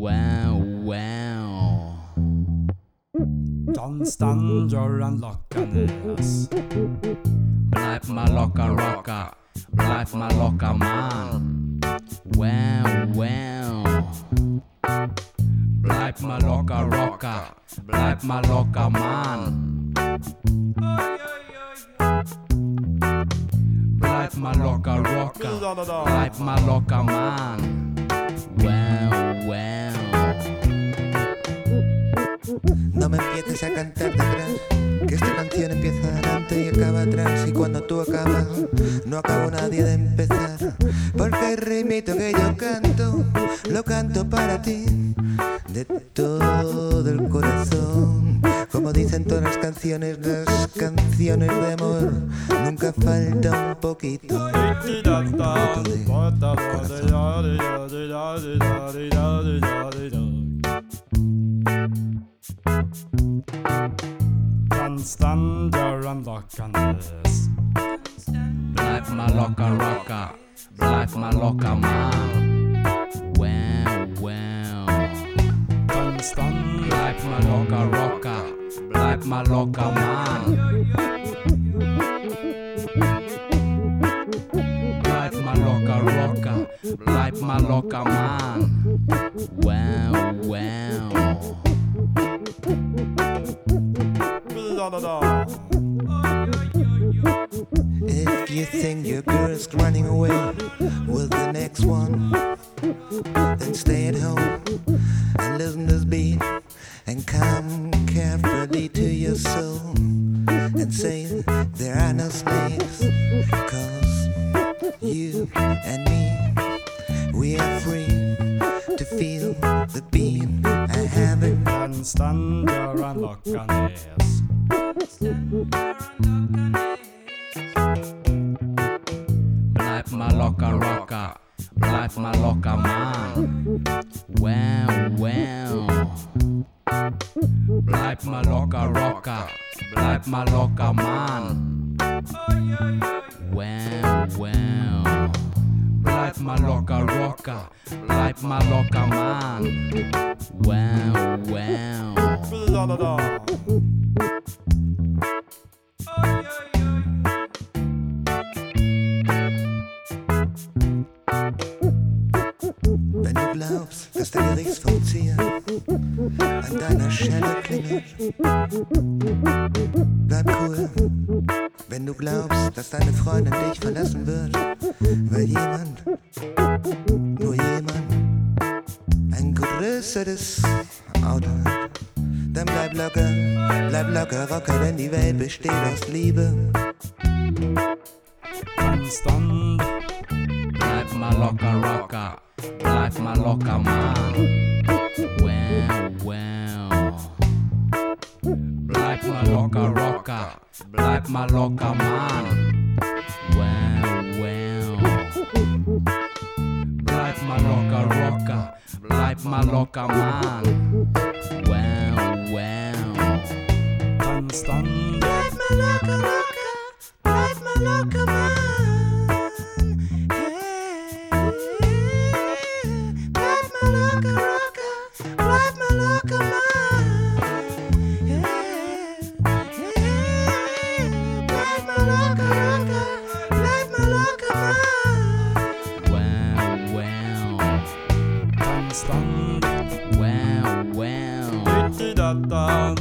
Wow, wow. Dansdanger and Lockanes. Bleib mal locker, rocker. Bleib mal locker, Mann. Wow, wow. Bleib mal locker, rocker. Bleib mal locker, Mann. Bleib mal locker, rocker. Bleib mal locker, man. Wow, No me empieces a cantar detrás, que esta canción empieza adelante y acaba atrás. Y cuando tú acabas, no acabo nadie de empezar. Porque el que yo canto, lo canto para ti, de todo el corazón. Como dicen todas las canciones, las canciones de amor, nunca falta un poquito. Dansdanger and Lockanes. Bleib mal locker, rocker. Bleib mal locker, Mann. Wow, wow. Dansdanger. Bleib mal locker, rocker. Bleib mal locker, Mann. Bleib mal locker, rocker. Bleib mal locker, Mann. Wow, wow. If you think your girl's running away with the next one, then stay at home and listen to this beat and come carefully to your soul and say there are no snakes, cause you and me, we are free to feel the beat Haven't Dansdanger and Lockanes. Bleib mal locker, rocker. Bleib mal locker, Mann. Wow, wow. Bleib mal locker, rocker. Bleib mal locker, Mann. Wow, wow. Bleib mal locker, rocker. Bleib mal locker, Mann. Wow, wow. Wenn du glaubst, dass deine Gerichtsvollzieher an deiner Schelle klingelt, bleib cool. Wenn du glaubst, dass deine Freundin dich verlassen wird, weil jemand, nur jemand, ein größeres Auto hat, dann bleib locker, bleib locker, rocker, denn die Welt besteht aus Liebe. Dansdanger. Bleib mal locker, rocker. Bleib mal locker, Mann. Wow, wow. Bleib mal locker, rocker. Bleib mal locker, Mann. Bleib mal locker, rocker. Bleib mal locker, Mann. Wow, wow. Dansdanger. Bleib mal locker, locker, bleib mal locker, ta